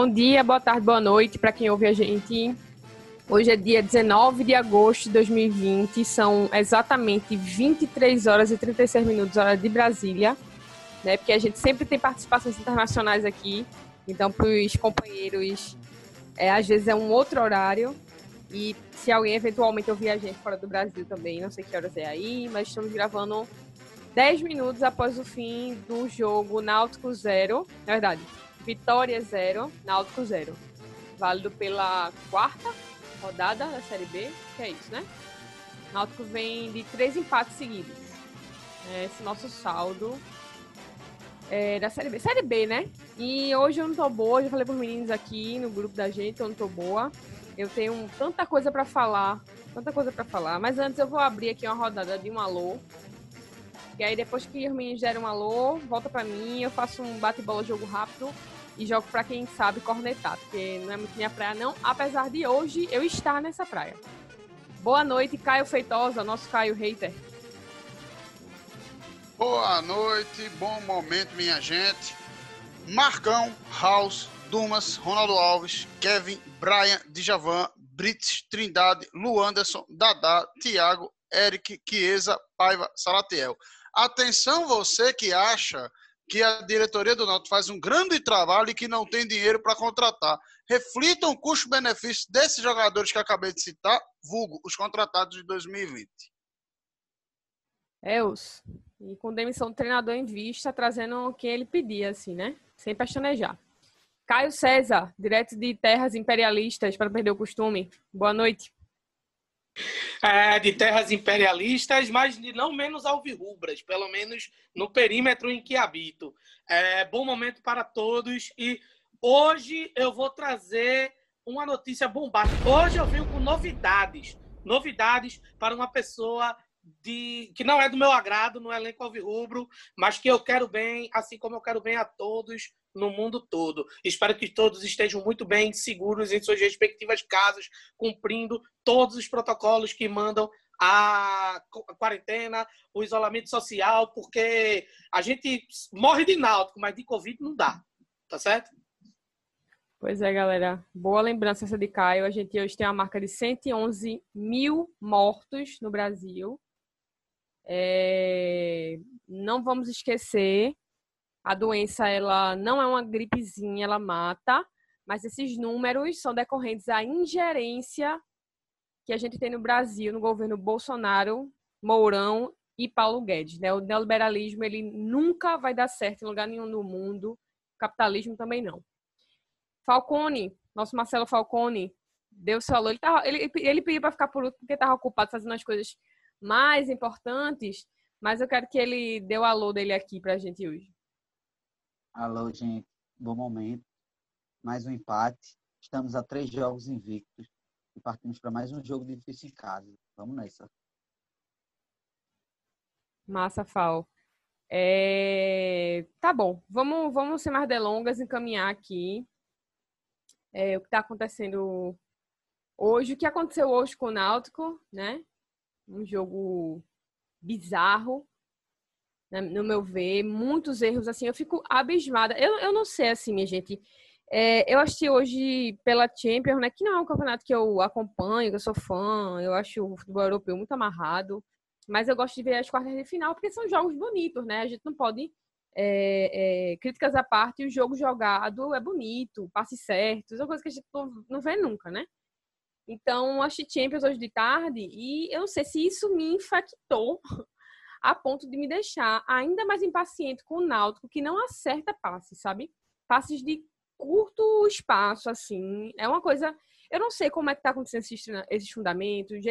Bom dia, boa tarde, boa noite para quem ouve a gente. Hoje é dia 19 de agosto de 2020, são exatamente 23 horas e 36 minutos, hora de Brasília, né? Porque a gente sempre tem participações internacionais aqui, então para os companheiros, é, às vezes é um outro horário. E se alguém eventualmente ouvir a gente fora do Brasil também, não sei que horas é aí, mas estamos gravando 10 minutos após o fim do jogo Náutico Zero, na verdade, Vitória zero, Náutico zero. Válido pela quarta rodada da Série B, que é isso, né? Náutico vem de três empates seguidos. É esse nosso saldo é, da Série B. Série B, né? E hoje eu não tô boa, já falei pros meninos aqui no grupo da gente, eu não tô boa. Eu tenho tanta coisa para falar, tanta coisa para falar. Mas antes eu vou abrir aqui uma rodada de um alô. E aí depois que os meninos deram um alô, volta para mim, eu faço um bate-bola jogo rápido e jogo para quem sabe cornetar, porque não é muito minha praia não, apesar de hoje eu estar nessa praia. Boa noite, Caio Feitosa, nosso Caio hater. Boa noite, bom momento, minha gente. Marcão, House, Dumas, Ronaldo Alves, Kevin, Brian, Djavan, Brits, Trindade, Luanderson, Dadá, Thiago, Eric, Chiesa, Paiva, Salatiel. Atenção você que acha que a diretoria do Náutico faz um grande trabalho e que não tem dinheiro para contratar. Reflitam o custo-benefício desses jogadores que acabei de citar, vulgo, os contratados de 2020. É, os. E com demissão do treinador em vista, trazendo o que ele pedia, assim, né? Sem pestanejar. Caio César, direto de terras imperialistas, para perder o costume. Boa noite é, de terras imperialistas, mas não menos alvirrubras, pelo menos no perímetro em que habito. É, bom momento para todos e hoje eu vou trazer uma notícia bombástica. Hoje eu venho com novidades, novidades para uma pessoa de, que não é do meu agrado no elenco alvirrubro, mas que eu quero bem, assim como eu quero bem a todos no mundo todo. Espero que todos estejam muito bem, seguros em suas respectivas casas, cumprindo todos os protocolos que mandam a quarentena, o isolamento social, porque a gente morre de náutico, mas de Covid não dá. Tá certo? Pois é, galera. Boa lembrança essa de Caio. A gente hoje tem a marca de 111 mil mortos no Brasil. É... Não vamos esquecer a doença ela não é uma gripezinha, ela mata, mas esses números são decorrentes à ingerência que a gente tem no Brasil, no governo Bolsonaro, Mourão e Paulo Guedes. Né? O neoliberalismo ele nunca vai dar certo em lugar nenhum do mundo, o capitalismo também não. Falcone, nosso Marcelo Falcone, deu seu alô. Ele, tava, ele, ele pediu para ficar por último porque estava ocupado fazendo as coisas mais importantes, mas eu quero que ele dê o alô dele aqui para a gente hoje. Alô, gente. Bom momento. Mais um empate. Estamos a três jogos invictos e partimos para mais um jogo difícil em casa. Vamos nessa. Massa, Fal. É... Tá bom. Vamos, vamos sem mais delongas, encaminhar aqui é, o que está acontecendo hoje. O que aconteceu hoje com o Náutico, né? Um jogo bizarro, no meu ver, muitos erros, assim, eu fico abismada. Eu, eu não sei, assim, minha gente. É, eu assisti hoje pela Champions, né, que não é um campeonato que eu acompanho, que eu sou fã, eu acho o futebol europeu muito amarrado, mas eu gosto de ver as quartas de final, porque são jogos bonitos, né? A gente não pode, é, é, críticas à parte, o jogo jogado é bonito, passe certo, é uma coisa que a gente não, vê nunca, né? Então, assisti Champions hoje de tarde e eu não sei se isso me infectou a ponto de me deixar ainda mais impaciente com o Náutico, que não acerta passes, sabe? Passes de curto espaço, assim. É uma coisa. Eu não sei como é que tá acontecendo esses, fundamentos. O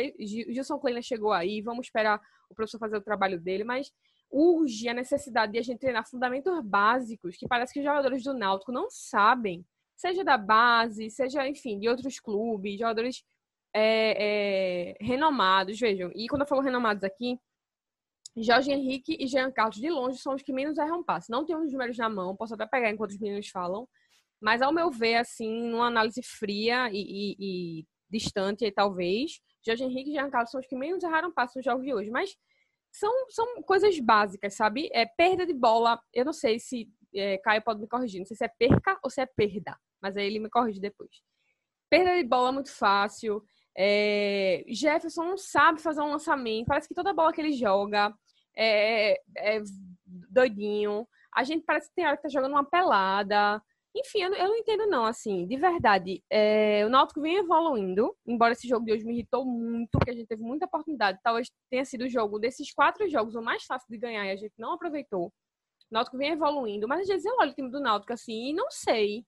Gilson Kleiner chegou aí, vamos esperar o professor fazer o trabalho dele, mas urge a necessidade de a gente treinar fundamentos básicos que parece que os jogadores do Náutico não sabem, seja da base, seja, enfim, de outros clubes, jogadores é, é, renomados, vejam. E quando eu falo renomados aqui, Jorge Henrique e Jean Carlos, de longe, são os que menos erram passe. Não tenho os números na mão, posso até pegar enquanto os meninos falam. Mas, ao meu ver, assim, numa análise fria e, e, e distante, talvez. Jorge Henrique e Jean Carlos são os que menos erraram passos no jogo de hoje, mas são, são coisas básicas, sabe? É perda de bola. Eu não sei se é, Caio pode me corrigir, não sei se é perca ou se é perda, mas aí ele me corrige depois. Perda de bola é muito fácil. É, Jefferson não sabe fazer um lançamento. Parece que toda bola que ele joga é, é doidinho. A gente parece que tem hora que tá jogando uma pelada. Enfim, eu, eu não entendo não, assim, de verdade. É, o Náutico vem evoluindo, embora esse jogo de hoje me irritou muito, porque a gente teve muita oportunidade. Talvez tenha sido o jogo desses quatro jogos o mais fácil de ganhar e a gente não aproveitou. O Náutico vem evoluindo, mas às vezes eu olho o time do Náutico assim e não sei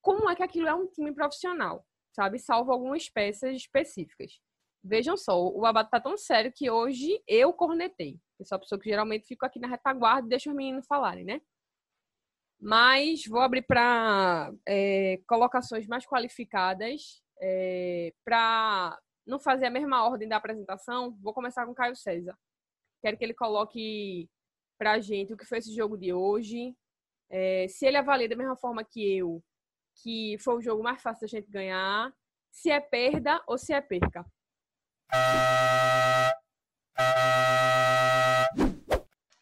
como é que aquilo é um time profissional, sabe? Salvo algumas peças específicas. Vejam só, o Abate tá tão sério que hoje eu cornetei. Eu sou a pessoa que geralmente fica aqui na retaguarda e deixa os meninos falarem, né? Mas vou abrir para é, colocações mais qualificadas. É, para não fazer a mesma ordem da apresentação, vou começar com Caio César. Quero que ele coloque para a gente o que foi esse jogo de hoje. É, se ele avalia da mesma forma que eu, que foi o jogo mais fácil da gente ganhar, se é perda ou se é perca.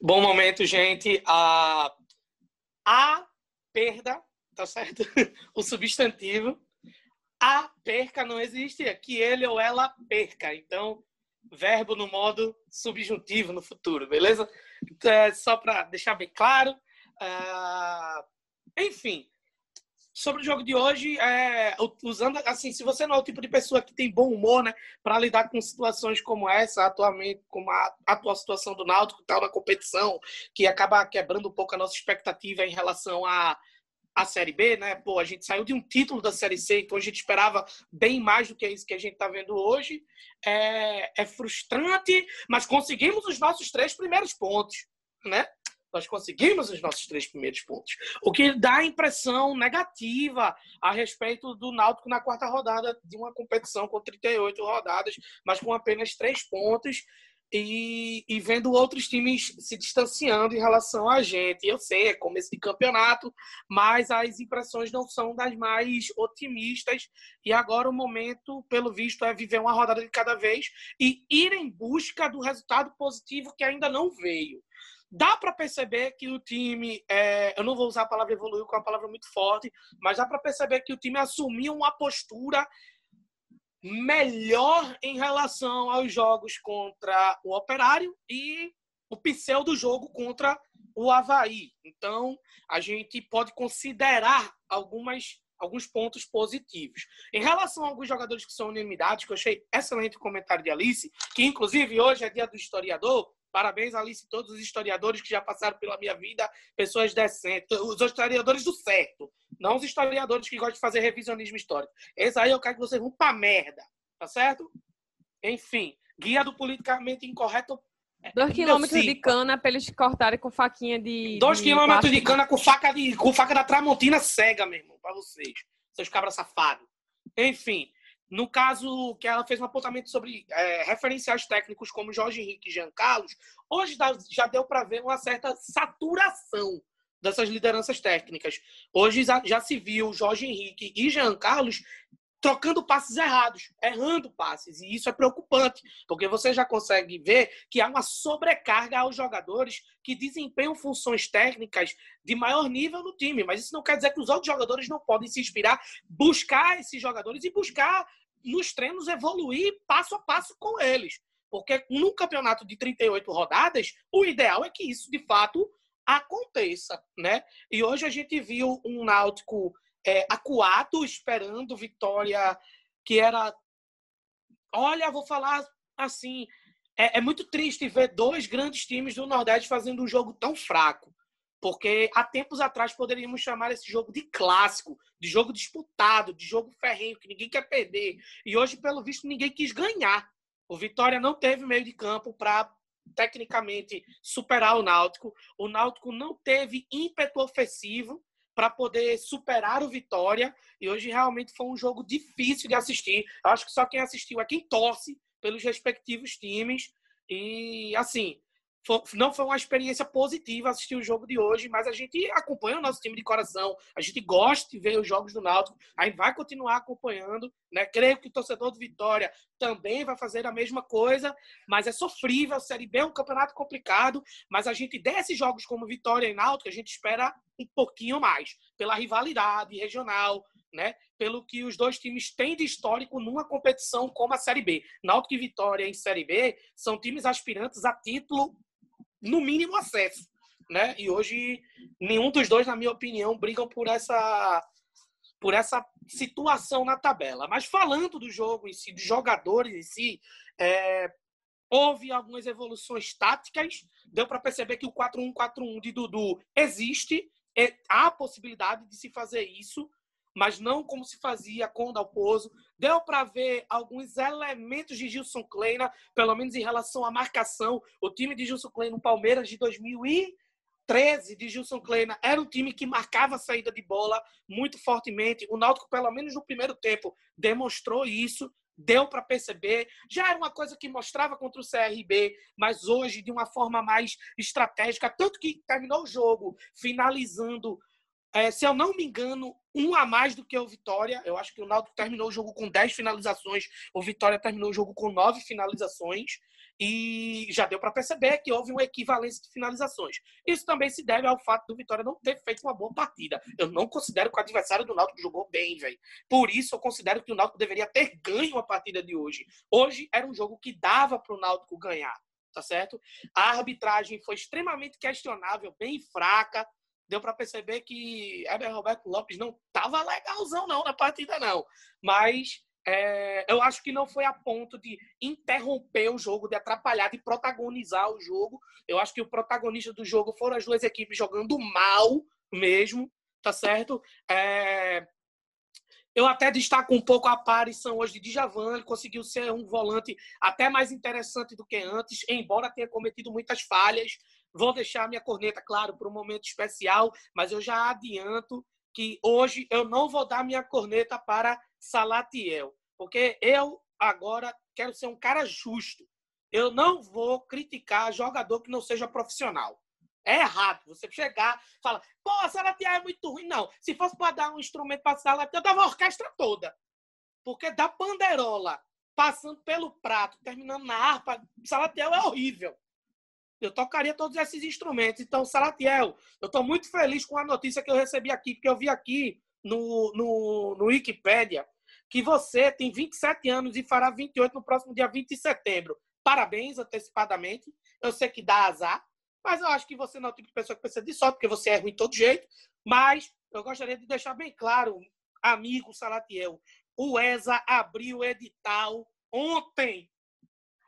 Bom momento, gente. A a perda, tá certo? o substantivo. A perca não existe, é que ele ou ela perca. Então, verbo no modo subjuntivo no futuro, beleza? Então, é só para deixar bem claro. Uh, enfim, sobre o jogo de hoje, é, usando assim, se você não é o tipo de pessoa que tem bom humor, né, para lidar com situações como essa, atualmente, como a atual situação do Náutico, tal na competição, que acaba quebrando um pouco a nossa expectativa em relação a, a Série B, né? Pô, a gente saiu de um título da Série C, então a gente esperava bem mais do que isso que a gente está vendo hoje. É, é frustrante, mas conseguimos os nossos três primeiros pontos, né? Nós conseguimos os nossos três primeiros pontos. O que dá a impressão negativa a respeito do Náutico na quarta rodada de uma competição com 38 rodadas, mas com apenas três pontos. E, e, vendo outros times se distanciando em relação a gente. Eu sei, é começo de campeonato, mas as impressões não são das mais otimistas. E agora o momento, pelo visto, é viver uma rodada de cada vez e ir em busca do resultado positivo que ainda não veio. Dá para perceber que o time, é, eu não vou usar a palavra evoluiu, que é uma palavra muito forte, mas dá para perceber que o time assumiu uma postura melhor em relação aos jogos contra o Operário e o pseudo jogo contra o Havaí. Então, a gente pode considerar algumas, alguns pontos positivos. Em relação a alguns jogadores que são unanimidades, que eu achei excelente o comentário de Alice, que inclusive hoje é dia do historiador, Parabéns, Alice, todos os historiadores que já passaram pela minha vida, pessoas decentes, os historiadores do certo, não os historiadores que gostam de fazer revisionismo histórico. Esse aí eu quero que vocês vão pra merda, tá certo? Enfim, guia do politicamente incorreto. É, Dois quilômetros de cana pra eles cortarem com faquinha de. Dois de quilômetros de cana com faca, de, com faca da Tramontina cega, meu irmão, pra vocês, seus cabras safados. Enfim, no caso que ela fez um apontamento sobre é, referenciais técnicos como Jorge Henrique e Jean Carlos, hoje já deu para ver uma certa saturação dessas lideranças técnicas. Hoje já se viu Jorge Henrique e Jean Carlos trocando passes errados, errando passes. E isso é preocupante, porque você já consegue ver que há uma sobrecarga aos jogadores que desempenham funções técnicas de maior nível no time. Mas isso não quer dizer que os outros jogadores não podem se inspirar, buscar esses jogadores e buscar nos treinos evoluir passo a passo com eles. Porque num campeonato de 38 rodadas, o ideal é que isso de fato aconteça, né? E hoje a gente viu um Náutico é, acuado, esperando vitória que era. Olha, vou falar assim. É, é, muito triste ver dois grandes times do Nordeste fazendo um jogo tão fraco. Porque há tempos atrás poderíamos chamar esse jogo de clássico, de jogo disputado, de jogo ferrenho, que ninguém quer perder. E hoje, pelo visto, ninguém quis ganhar. O Vitória não teve meio de campo para tecnicamente superar o Náutico. O Náutico não teve ímpeto ofensivo para poder superar o Vitória. E hoje realmente foi um jogo difícil de assistir. Eu acho que só quem assistiu é quem torce pelos respectivos times. E assim, não foi uma experiência positiva assistir o jogo de hoje, mas a gente acompanha o nosso time de coração, a gente gosta de ver os jogos do Náutico, a gente vai continuar acompanhando, né? Creio que o torcedor do Vitória também vai fazer a mesma coisa, mas é sofrível, a Série B é um campeonato complicado, mas a gente desses jogos como Vitória e Náutico, a gente espera um pouquinho mais, pela rivalidade regional, né? Pelo que os dois times têm de histórico numa competição como a Série B. Náutico e Vitória em Série B são times aspirantes a título no mínimo acesso, né? E hoje nenhum dos dois, na minha opinião, brigam por essa por essa situação na tabela. Mas falando do jogo em si, dos jogadores em si, é, houve algumas evoluções táticas. Deu para perceber que o 4-1-4-1 de Dudu existe. Há a possibilidade de se fazer isso mas não como se fazia com Dalpozo. Deu para ver alguns elementos de Gilson Kleina, pelo menos em relação à marcação. O time de Gilson Kleina no Palmeiras de 2013 de Gilson Kleina era um time que marcava a saída de bola muito fortemente. O Náutico, pelo menos no primeiro tempo, demonstrou isso. Deu para perceber. Já era uma coisa que mostrava contra o CRB, mas hoje de uma forma mais estratégica. Tanto que terminou o jogo finalizando é, se eu não me engano, um a mais do que o Vitória. Eu acho que o Náutico terminou o jogo com 10 finalizações, o Vitória terminou o jogo com 9 finalizações. E já deu para perceber que houve uma equivalência de finalizações. Isso também se deve ao fato do Vitória não ter feito uma boa partida. Eu não considero que o adversário do Náutico jogou bem, velho. Por isso, eu considero que o Náutico deveria ter ganho a partida de hoje. Hoje era um jogo que dava para o Náutico ganhar, tá certo? A arbitragem foi extremamente questionável, bem fraca deu para perceber que Heber Roberto Lopes não estava legalzão não na partida não, mas é, eu acho que não foi a ponto de interromper o jogo, de atrapalhar, de protagonizar o jogo. Eu acho que o protagonista do jogo foram as duas equipes jogando mal mesmo, tá certo? É, eu até destaco um pouco a aparição hoje de Djavan, ele conseguiu ser um volante até mais interessante do que antes, embora tenha cometido muitas falhas. Vou deixar minha corneta, claro, para um momento especial, mas eu já adianto que hoje eu não vou dar minha corneta para Salatiel, porque eu agora quero ser um cara justo. Eu não vou criticar jogador que não seja profissional. É errado. Você chegar e falar, pô, a Salatiel é muito ruim. Não. Se fosse para dar um instrumento para Salatiel, eu dava a orquestra toda. Porque da panderola, passando pelo prato, terminando na harpa, Salatiel é horrível. Eu tocaria todos esses instrumentos. Então, Salatiel, eu estou muito feliz com a notícia que eu recebi aqui, porque eu vi aqui no, no, no Wikipedia que você tem 27 anos e fará 28 no próximo dia 20 de setembro. Parabéns antecipadamente. Eu sei que dá azar, mas eu acho que você não é o tipo de pessoa que precisa de sorte, porque você é ruim de todo jeito. Mas eu gostaria de deixar bem claro, amigo Salatiel, o ESA abriu o edital ontem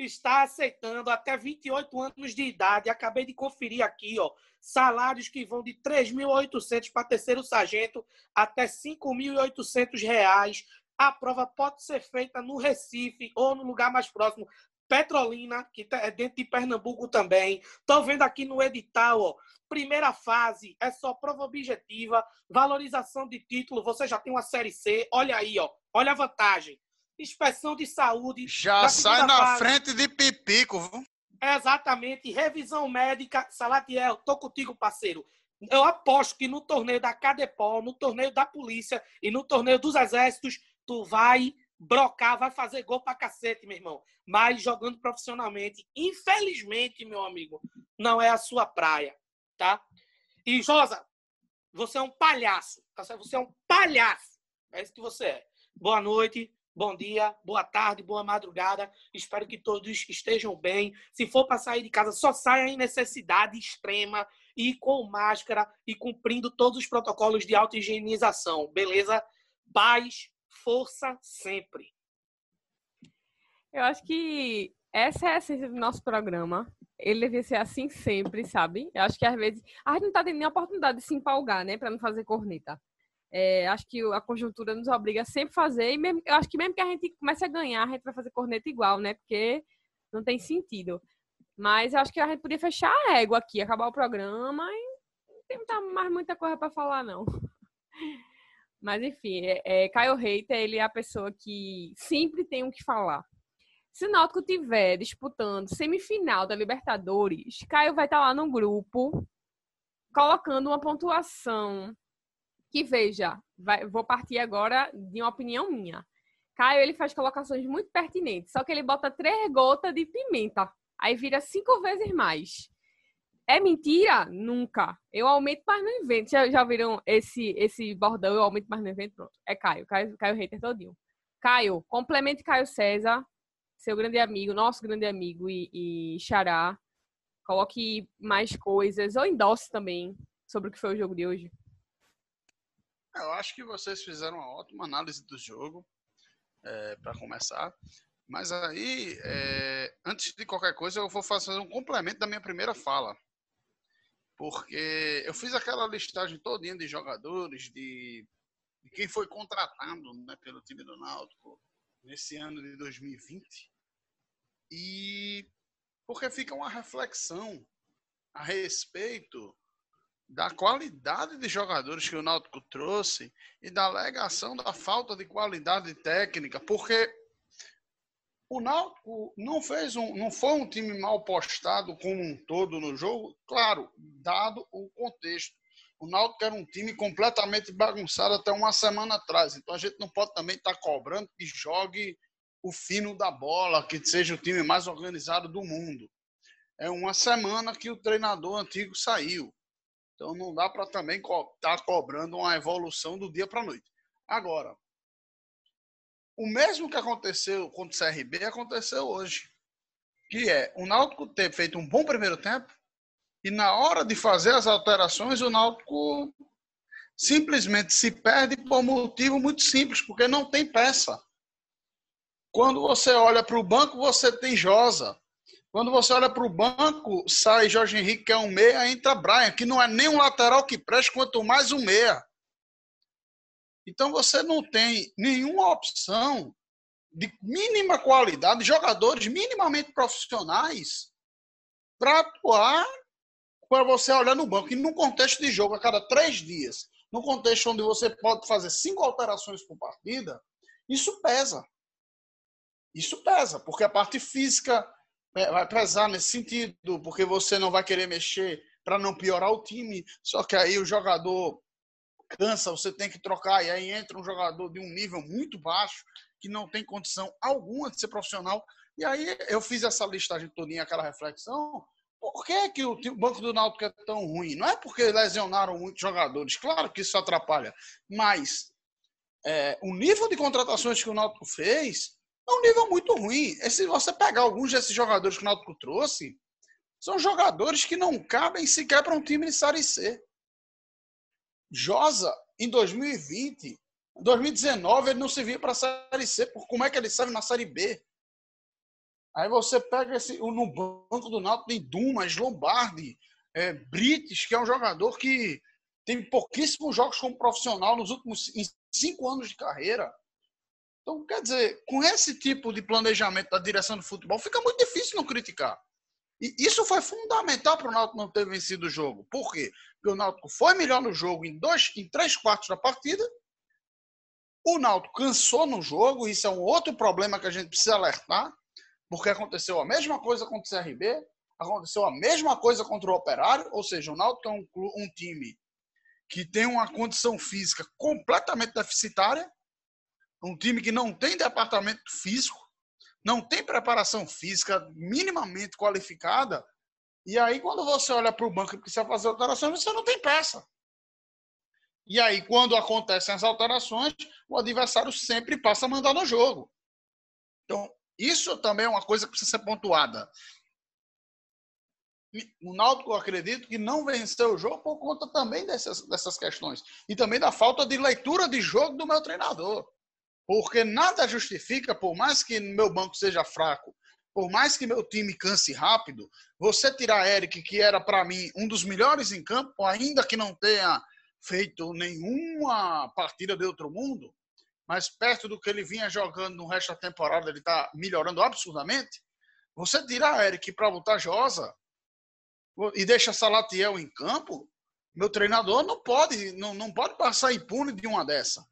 está aceitando até 28 anos de idade. Acabei de conferir aqui, ó, salários que vão de 3.800 para terceiro sargento até 5.800 reais. A prova pode ser feita no Recife ou no lugar mais próximo, Petrolina, que tá, é dentro de Pernambuco também. Estou vendo aqui no edital, ó, primeira fase é só prova objetiva, valorização de título, você já tem uma série C. Olha aí, ó, olha a vantagem inspeção de saúde. Já sai na fase. frente de Pipico, viu? Exatamente, revisão médica. Salatiel, tô contigo, parceiro. Eu aposto que no torneio da Cadepol, no torneio da polícia e no torneio dos exércitos, tu vai brocar, vai fazer gol pra cacete, meu irmão. Mas jogando profissionalmente, infelizmente, meu amigo, não é a sua praia, tá? E, Josa, você é um palhaço, tá? Você é um palhaço. É isso que você é. Boa noite. Bom dia, boa tarde, boa madrugada. Espero que todos estejam bem. Se for para sair de casa, só saia em necessidade extrema e com máscara e cumprindo todos os protocolos de auto-higienização. Beleza? Paz, força sempre. Eu acho que essa é a essência do nosso programa. Ele deve ser assim sempre, sabe? Eu acho que às vezes a gente não tá tendo nem a oportunidade de se empolgar, né? Para não fazer corneta. É, acho que a conjuntura nos obriga a sempre fazer, e mesmo, eu acho que mesmo que a gente comece a ganhar, a gente vai fazer corneta igual, né? Porque não tem sentido. Mas eu acho que a gente podia fechar a régua aqui, acabar o programa e não tem mais muita coisa para falar, não. Mas enfim, é, é, Caio Reiter, ele é a pessoa que sempre tem o que falar. Se o Náutico tiver disputando semifinal da Libertadores, Caio vai estar lá no grupo colocando uma pontuação que veja, vai, vou partir agora de uma opinião minha. Caio ele faz colocações muito pertinentes, só que ele bota três gotas de pimenta, aí vira cinco vezes mais. É mentira? Nunca. Eu aumento, mas não invento. Já, já viram esse, esse bordão? Eu aumento, mas não invento. Pronto. É Caio. Caio, Caio Hater todinho. Caio, complemente Caio César, seu grande amigo, nosso grande amigo e, e xará. Coloque mais coisas, ou endosse também, sobre o que foi o jogo de hoje. Eu acho que vocês fizeram uma ótima análise do jogo, é, para começar. Mas aí, é, antes de qualquer coisa, eu vou fazer um complemento da minha primeira fala porque eu fiz aquela listagem todinha de jogadores, de, de quem foi contratado né, pelo time do Náutico nesse ano de 2020. E porque fica uma reflexão a respeito da qualidade de jogadores que o Náutico trouxe e da alegação da falta de qualidade técnica, porque o Náutico não fez um, não foi um time mal postado como um todo no jogo, claro, dado o contexto. O Náutico era um time completamente bagunçado até uma semana atrás, então a gente não pode também estar tá cobrando que jogue o fino da bola, que seja o time mais organizado do mundo. É uma semana que o treinador antigo saiu. Então não dá para também estar tá cobrando uma evolução do dia para a noite. Agora, o mesmo que aconteceu contra o CRB aconteceu hoje. Que é o Náutico ter feito um bom primeiro tempo e na hora de fazer as alterações, o Náutico simplesmente se perde por motivo muito simples, porque não tem peça. Quando você olha para o banco, você tem Josa. Quando você olha para o banco, sai Jorge Henrique, que é um meia, entra Brian, que não é nem um lateral que preste, quanto mais um meia. Então você não tem nenhuma opção de mínima qualidade, jogadores minimamente profissionais para atuar para você olhar no banco. E num contexto de jogo a cada três dias, num contexto onde você pode fazer cinco alterações por partida, isso pesa. Isso pesa, porque a parte física vai pesar nesse sentido, porque você não vai querer mexer para não piorar o time. Só que aí o jogador cansa, você tem que trocar, e aí entra um jogador de um nível muito baixo, que não tem condição alguma de ser profissional. E aí eu fiz essa listagem todinha, aquela reflexão, por que, que o banco do Náutico é tão ruim? Não é porque lesionaram muitos jogadores, claro que isso atrapalha, mas é, o nível de contratações que o Náutico fez é um nível muito ruim. E se você pegar alguns desses jogadores que o Náutico trouxe, são jogadores que não cabem sequer para um time de Série C. Josa, em 2020, 2019, ele não se via para a Série C, por como é que ele serve na Série B? Aí você pega esse, no banco do Náutico tem Dumas, Lombardi, é, Brites, que é um jogador que tem pouquíssimos jogos como profissional nos últimos cinco anos de carreira. Então, quer dizer, com esse tipo de planejamento da direção do futebol, fica muito difícil não criticar. E isso foi fundamental para o Náutico não ter vencido o jogo. Por quê? Porque o Náutico foi melhor no jogo em, dois, em três quartos da partida. O Náutico cansou no jogo, isso é um outro problema que a gente precisa alertar, porque aconteceu a mesma coisa contra o CRB, aconteceu a mesma coisa contra o Operário, ou seja, o Náutico é um, um time que tem uma condição física completamente deficitária, um time que não tem departamento físico, não tem preparação física minimamente qualificada, e aí quando você olha para o banco e precisa fazer alterações, você não tem peça. E aí, quando acontecem as alterações, o adversário sempre passa a mandar no jogo. Então, isso também é uma coisa que precisa ser pontuada. O Náutico, eu acredito que não venceu o jogo por conta também dessas, dessas questões. E também da falta de leitura de jogo do meu treinador. Porque nada justifica, por mais que meu banco seja fraco, por mais que meu time canse rápido, você tirar Eric, que era para mim um dos melhores em campo, ainda que não tenha feito nenhuma partida de outro mundo, mas perto do que ele vinha jogando no resto da temporada, ele está melhorando absurdamente. Você tirar Eric para botar Josa e deixa Salatiel em campo, meu treinador não pode, não, não pode passar impune de uma dessa.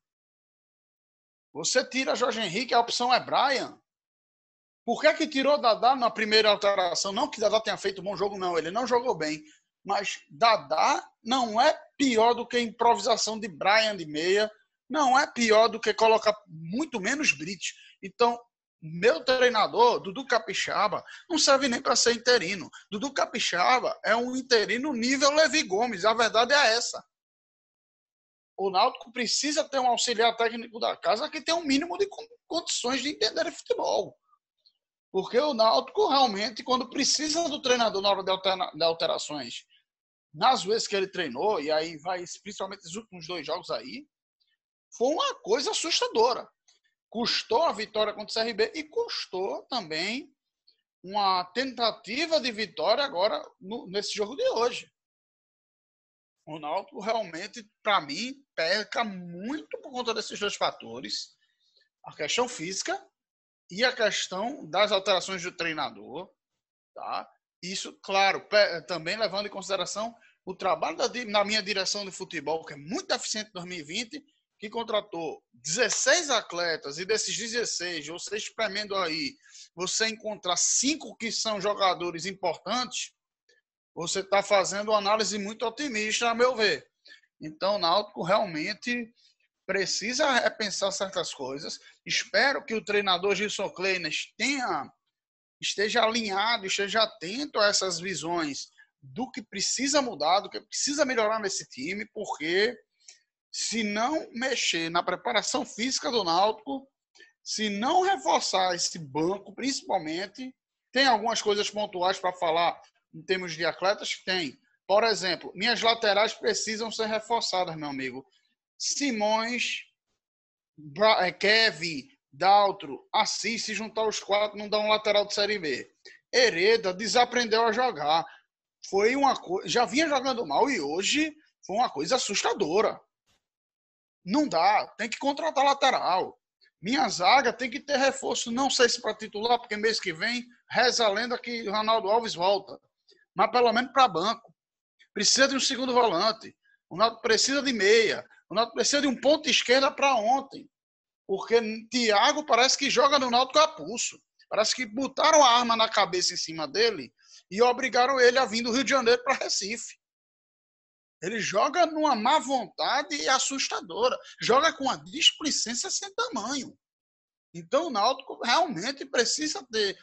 Você tira Jorge Henrique, a opção é Brian. Por que, que tirou Dadá na primeira alteração? Não que Dadá tenha feito um bom jogo, não. Ele não jogou bem. Mas Dadá não é pior do que a improvisação de Brian de meia. Não é pior do que colocar muito menos Brit. Então, meu treinador, Dudu Capixaba, não serve nem para ser interino. Dudu Capixaba é um interino nível Levi Gomes. A verdade é essa. O Náutico precisa ter um auxiliar técnico da casa que tenha um mínimo de condições de entender futebol. Porque o Náutico realmente, quando precisa do treinador na hora de alterações, nas vezes que ele treinou, e aí vai principalmente os últimos dois jogos aí, foi uma coisa assustadora. Custou a vitória contra o CRB e custou também uma tentativa de vitória agora no, nesse jogo de hoje. O Náutico realmente, para mim, peca muito por conta desses dois fatores. A questão física e a questão das alterações do treinador, tá? Isso, claro, também levando em consideração o trabalho da, na minha direção de futebol, que é muito eficiente em 2020, que contratou 16 atletas e desses 16, você espremendo aí, você encontrar cinco que são jogadores importantes, você está fazendo uma análise muito otimista, a meu ver. Então, o Náutico realmente precisa repensar certas coisas. Espero que o treinador Gilson Kleinas tenha, esteja alinhado, esteja atento a essas visões do que precisa mudar, do que precisa melhorar nesse time, porque se não mexer na preparação física do Náutico, se não reforçar esse banco, principalmente, tem algumas coisas pontuais para falar em termos de atletas? Tem. Por exemplo, minhas laterais precisam ser reforçadas, meu amigo. Simões, é, Kevin, Daltro, Assis, se juntar os quatro, não dá um lateral de Série B. Hereda desaprendeu a jogar. Foi uma coisa. Já vinha jogando mal e hoje foi uma coisa assustadora. Não dá, tem que contratar lateral. Minha zaga tem que ter reforço, não sei se para titular, porque mês que vem reza a lenda que Ronaldo Alves volta. Mas pelo menos para banco. Precisa de um segundo volante. O Ronaldo precisa de meia. O Náutico precisa de um ponto esquerda para ontem. Porque Thiago parece que joga no Náutico a pulso. Parece que botaram a arma na cabeça em cima dele e obrigaram ele a vir do Rio de Janeiro para Recife. Ele joga numa má vontade assustadora. Joga com uma displicência sem tamanho. Então o Náutico realmente precisa ter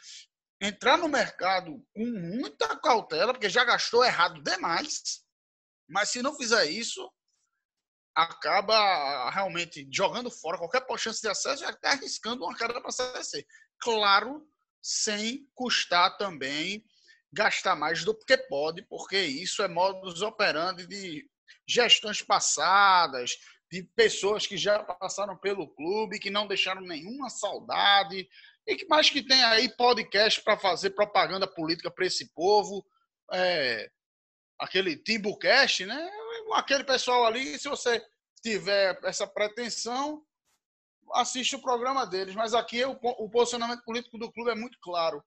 entrar no mercado com muita cautela, porque já gastou errado demais. Mas se não fizer isso, acaba realmente jogando fora qualquer chance de acesso e até arriscando uma cara para a. Claro, sem custar também gastar mais do que pode, porque isso é modus operandi de gestões passadas, de pessoas que já passaram pelo clube, que não deixaram nenhuma saudade, e que mais que tem aí podcast para fazer propaganda política para esse povo, é, aquele Timbucast, né? aquele pessoal ali, se você tiver essa pretensão, assiste o programa deles. Mas aqui o, o posicionamento político do clube é muito claro.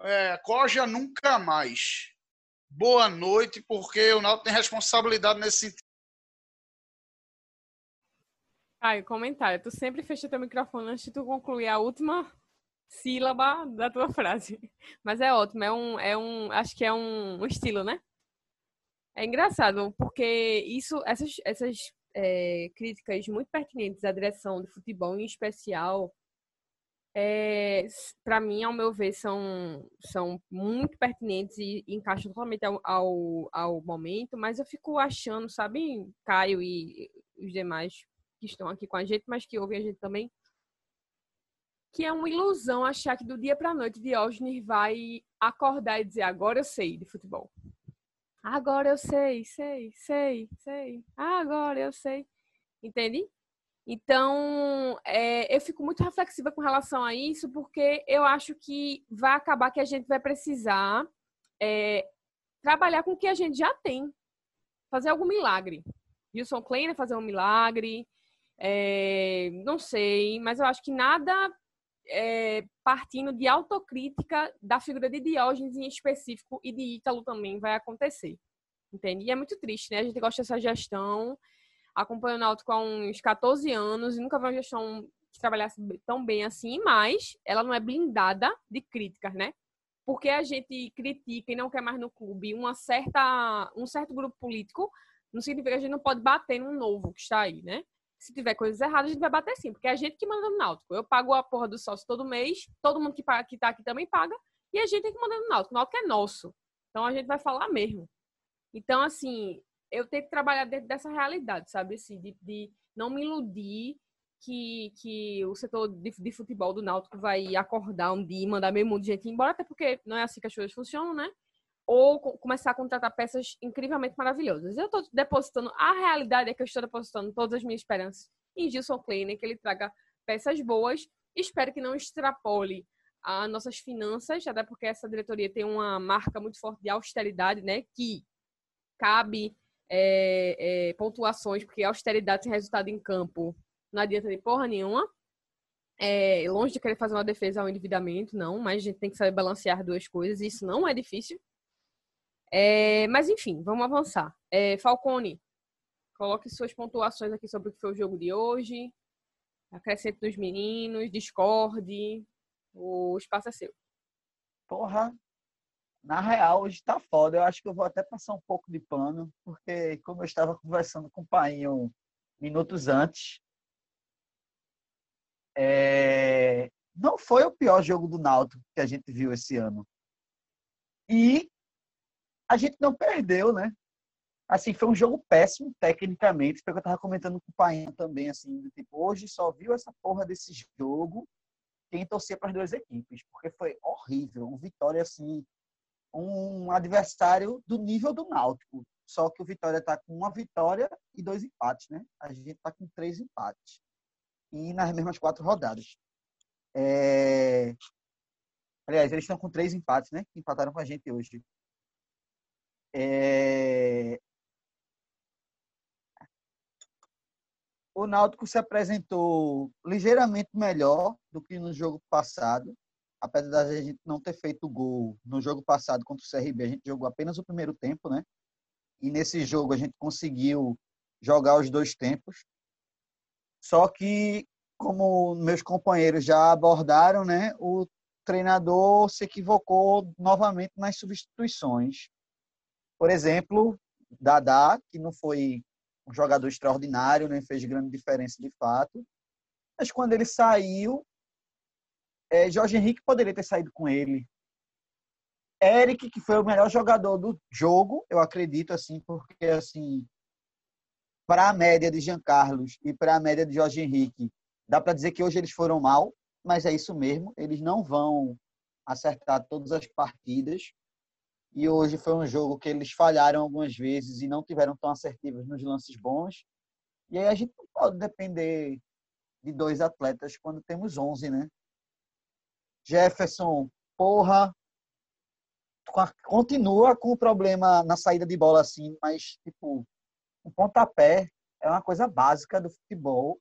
É, Coja nunca mais. Boa noite, porque o Náutico tem responsabilidade nesse sentido. Ai, comentário. Tu sempre fecha teu microfone antes de tu concluir a última sílaba da tua frase. Mas é ótimo, é um, é um acho que é um, um estilo, né? É engraçado, porque isso, essas, essas é, críticas muito pertinentes à direção de futebol, em especial, é, para mim, ao meu ver, são, são muito pertinentes e encaixam totalmente ao, ao, ao, momento, mas eu fico achando, sabe, Caio e os demais que estão aqui com a gente, mas que ouvem a gente também, que é uma ilusão achar que do dia para a noite Diógenes vai acordar e dizer agora eu sei de futebol. Agora eu sei, sei, sei, sei. Agora eu sei. Entende? Então, é, eu fico muito reflexiva com relação a isso, porque eu acho que vai acabar que a gente vai precisar é, trabalhar com o que a gente já tem. Fazer algum milagre. Wilson Kleiner fazer um milagre. É, não sei, mas eu acho que nada é, partindo de autocrítica da figura de Diógenes em específico e de Ítalo também vai acontecer. Entende? E é muito triste, né? A gente gosta dessa gestão, acompanha o Náutico há uns 14 anos e nunca viu uma gestão que trabalhasse tão bem assim, mas ela não é blindada de críticas, né? Porque a gente critica e não quer mais no clube uma certa, um certo grupo político, não significa que a gente não pode bater num novo que está aí, né? Se tiver coisas erradas, a gente vai bater sim, porque é a gente que manda no Náutico. Eu pago a porra do sócio todo mês, todo mundo que, paga, que tá aqui também paga, e a gente tem que mandar no Náutico. O Náutico é nosso. Então a gente vai falar mesmo. Então, assim, eu tenho que trabalhar dentro dessa realidade, sabe? Assim, de, de não me iludir que, que o setor de, de, futebol do Náutico vai acordar um dia e mandar meio mundo de gente embora, até porque não é assim que as coisas funcionam, né? Ou começar a contratar peças incrivelmente maravilhosas. Eu estou depositando, a realidade é que eu estou depositando todas as minhas esperanças em Gilson Kleiner, que ele traga peças boas. Espero que não extrapole as nossas finanças, até porque essa diretoria tem uma marca muito forte de austeridade, né? Que cabe é, é, pontuações, porque austeridade sem resultado em campo não adianta de porra nenhuma. É, longe de querer fazer uma defesa ao endividamento, não, mas a gente tem que saber balancear duas coisas, e isso não é difícil. É, mas enfim, vamos avançar. É, Falcone, coloque suas pontuações aqui sobre o que foi o jogo de hoje. Acrescente dos meninos, discorde. O espaço é seu. Porra, na real, hoje tá foda. Eu acho que eu vou até passar um pouco de pano, porque como eu estava conversando com o pai minutos antes, é... não foi o pior jogo do Náutico que a gente viu esse ano. E a gente não perdeu, né? Assim, foi um jogo péssimo tecnicamente, porque eu tava comentando com o pai também, assim, tipo, hoje só viu essa porra desse jogo quem torcia para as duas equipes, porque foi horrível, um Vitória assim, um adversário do nível do Náutico. Só que o Vitória está com uma vitória e dois empates, né? A gente está com três empates. E nas mesmas quatro rodadas. É... Aliás, eles estão com três empates, né? Que empataram com a gente hoje. É... O Náutico se apresentou ligeiramente melhor do que no jogo passado apesar da gente não ter feito gol no jogo passado contra o CRB, a gente jogou apenas o primeiro tempo, né? E nesse jogo a gente conseguiu jogar os dois tempos. Só que, como meus companheiros já abordaram, né? O treinador se equivocou novamente nas substituições. Por exemplo, Dadá, que não foi um jogador extraordinário, nem fez grande diferença de fato. Mas quando ele saiu, é, Jorge Henrique poderia ter saído com ele. Eric, que foi o melhor jogador do jogo, eu acredito, assim, porque, assim, para a média de Jean Carlos e para a média de Jorge Henrique, dá para dizer que hoje eles foram mal, mas é isso mesmo, eles não vão acertar todas as partidas. E hoje foi um jogo que eles falharam algumas vezes e não tiveram tão assertivos nos lances bons. E aí a gente não pode depender de dois atletas quando temos 11, né? Jefferson, porra, continua com o problema na saída de bola assim, mas tipo, o pontapé é uma coisa básica do futebol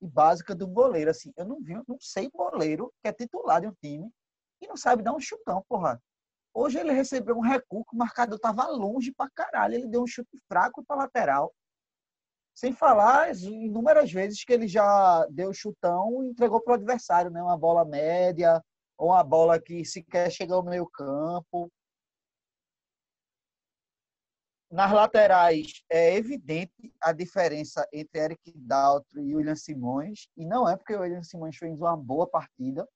e básica do goleiro assim. Eu não vi, não sei goleiro que é titular de um time e não sabe dar um chutão, porra. Hoje ele recebeu um recuo, o marcador tava longe pra caralho, ele deu um chute fraco para lateral. Sem falar inúmeras vezes que ele já deu chutão e entregou para o adversário, né? Uma bola média, ou uma bola que sequer chega ao meio campo. Nas laterais, é evidente a diferença entre Eric Daltro e William Simões, e não é porque o William Simões fez uma boa partida,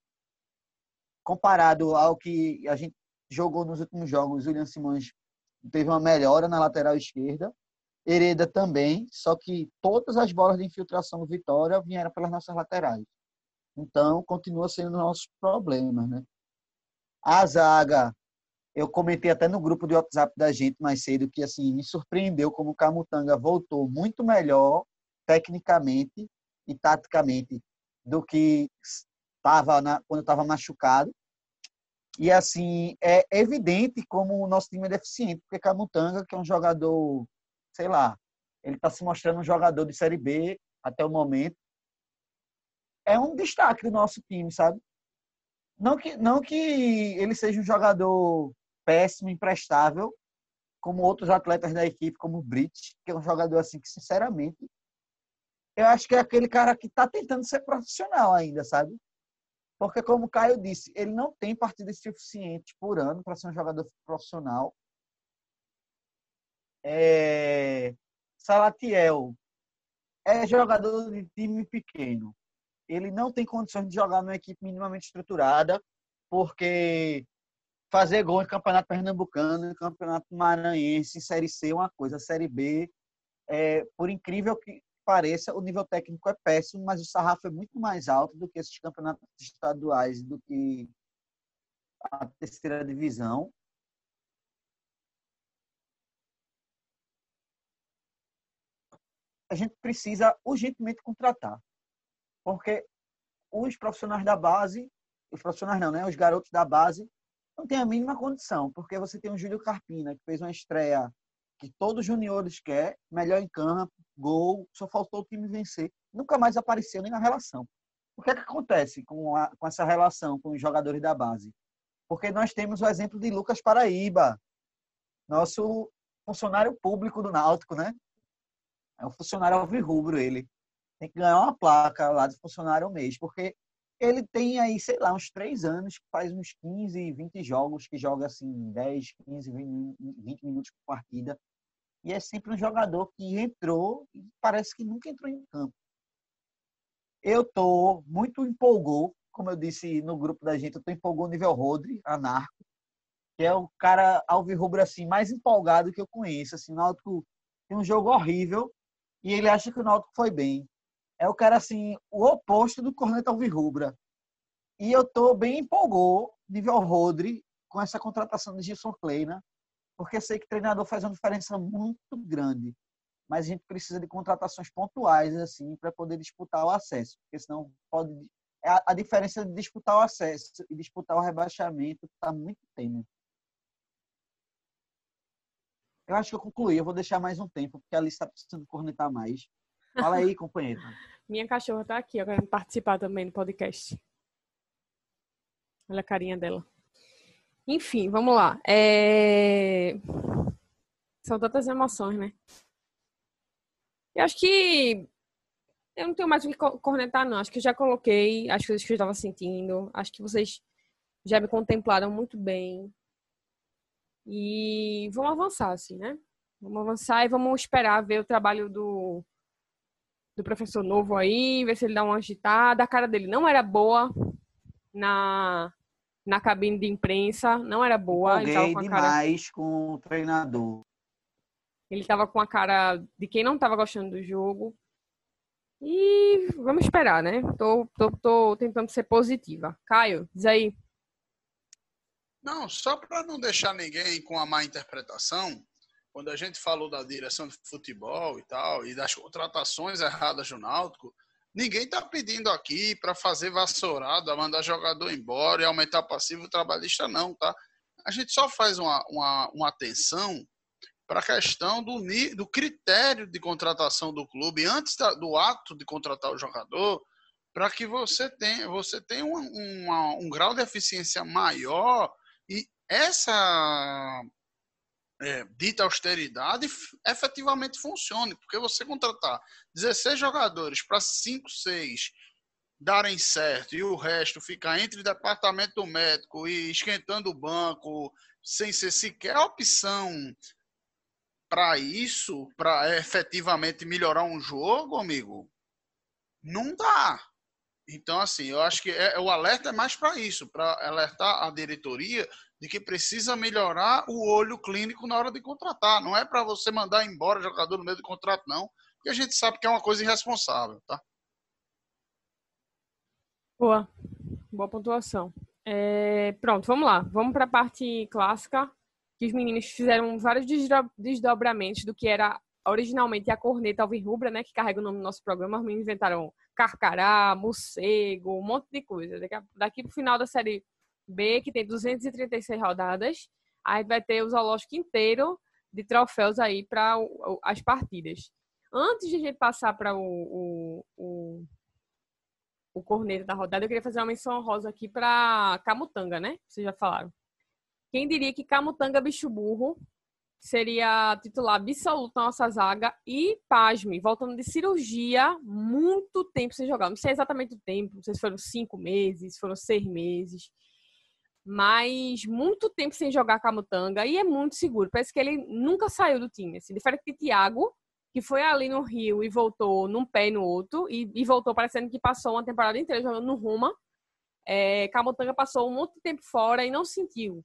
comparado ao que a gente jogou nos últimos jogos, William Simões teve uma melhora na lateral esquerda, Hereda também, só que todas as bolas de infiltração do Vitória vieram pelas nossas laterais. Então, continua sendo nosso problema, né? A zaga, eu comentei até no grupo de WhatsApp da gente mais cedo que assim me surpreendeu como o Camutanga voltou muito melhor tecnicamente e taticamente do que estava quando estava machucado. E assim, é evidente como o nosso time é deficiente, porque Camutanga, que é um jogador, sei lá, ele está se mostrando um jogador de Série B até o momento, é um destaque do nosso time, sabe? Não que, não que ele seja um jogador péssimo, imprestável, como outros atletas da equipe, como o Brit, que é um jogador assim que, sinceramente, eu acho que é aquele cara que está tentando ser profissional ainda, sabe? Porque, como o Caio disse, ele não tem partidas suficientes por ano para ser um jogador profissional. É... Salatiel é jogador de time pequeno. Ele não tem condições de jogar numa equipe minimamente estruturada, porque fazer gol em campeonato pernambucano, em campeonato maranhense, Série C é uma coisa, Série B, é, por incrível que pareça, o nível técnico é péssimo, mas o sarrafo é muito mais alto do que esses campeonatos estaduais, do que a terceira divisão. A gente precisa urgentemente contratar, porque os profissionais da base, os profissionais não, né? Os garotos da base não têm a mínima condição, porque você tem o Júlio Carpina, que fez uma estreia que todos os juniores quer, melhor em campo, gol, só faltou o time vencer. Nunca mais apareceu nem na relação. O que é que acontece com, a, com essa relação com os jogadores da base? Porque nós temos o exemplo de Lucas Paraíba, nosso funcionário público do Náutico, né? É um funcionário alvirrubro ele. Tem que ganhar uma placa lá de funcionário mês, porque ele tem aí, sei lá, uns três anos, que faz uns 15, 20 jogos, que joga assim 10, 15, 20 minutos por partida. E é sempre um jogador que entrou e parece que nunca entrou em campo. Eu tô muito empolgou, como eu disse no grupo da gente, eu tô empolgou nível Rodri, anarco, que é o cara alvirrubro assim mais empolgado que eu conheço, assim, Náutico tem um jogo horrível e ele acha que o Náutico foi bem é o cara assim, o oposto do Corneta Alvirrubra. E eu tô bem empolgou, nível Rodri, com essa contratação de Gilson Kleina, porque sei que treinador faz uma diferença muito grande. Mas a gente precisa de contratações pontuais, assim, para poder disputar o acesso. Porque senão pode. É a, a diferença de disputar o acesso e disputar o rebaixamento está muito tênue. Eu acho que eu concluí. Eu vou deixar mais um tempo, porque a lista está precisando cornetar mais. Fala aí, companheiro. Minha cachorra tá aqui, ó, querendo participar também do podcast. Olha a carinha dela. Enfim, vamos lá. É... São tantas emoções, né? Eu acho que eu não tenho mais o que cornetar, não. Acho que eu já coloquei as coisas que eu estava sentindo. Acho que vocês já me contemplaram muito bem. E vamos avançar, assim, né? Vamos avançar e vamos esperar ver o trabalho do do professor novo aí, ver se ele dá uma agitada. A cara dele não era boa na, na cabine de imprensa, não era boa. Ele tava com demais cara... com o treinador. Ele tava com a cara de quem não tava gostando do jogo. E vamos esperar, né? Tô, tô, tô tentando ser positiva. Caio, diz aí. Não, só para não deixar ninguém com a má interpretação, quando a gente falou da direção de futebol e tal, e das contratações erradas do Náutico, ninguém está pedindo aqui para fazer vassourada, mandar jogador embora e aumentar passivo trabalhista, não, tá? A gente só faz uma, uma, uma atenção para a questão do, do critério de contratação do clube antes da, do ato de contratar o jogador, para que você tenha, você tenha um, um, um grau de eficiência maior e essa é, dita austeridade efetivamente funcione, porque você contratar 16 jogadores para 5, 6 darem certo e o resto ficar entre departamento médico e esquentando o banco sem ser sequer opção para isso, para efetivamente melhorar um jogo, amigo, não dá. Então, assim, eu acho que é, o alerta é mais para isso, para alertar a diretoria de que precisa melhorar o olho clínico na hora de contratar. Não é para você mandar embora jogador no meio do contrato, não, porque a gente sabe que é uma coisa irresponsável, tá? Boa, boa pontuação. É, pronto, vamos lá. Vamos para a parte clássica, que os meninos fizeram vários desdobramentos do que era originalmente a corneta alvirrubra, né, que carrega o nome do nosso programa. Os meninos inventaram carcará, morcego, um monte de coisa. Daqui, daqui pro final da série B, que tem 236 rodadas, aí vai ter o zoológico inteiro de troféus aí para as partidas. Antes de a gente passar para o, o, o, o corneto da rodada, eu queria fazer uma menção rosa aqui para Camutanga, né? Vocês já falaram. Quem diria que Camutanga Bicho Burro seria titular absoluto na nossa zaga e, pasme, voltando de cirurgia, muito tempo sem jogar. Não sei exatamente o tempo, não sei se foram cinco meses, foram seis meses, mas muito tempo sem jogar Camutanga e é muito seguro. Parece que ele nunca saiu do time. Assim, diferente de Thiago, que foi ali no Rio e voltou num pé e no outro, e, e voltou parecendo que passou uma temporada inteira jogando no Roma. É, Camutanga passou um monte de tempo fora e não sentiu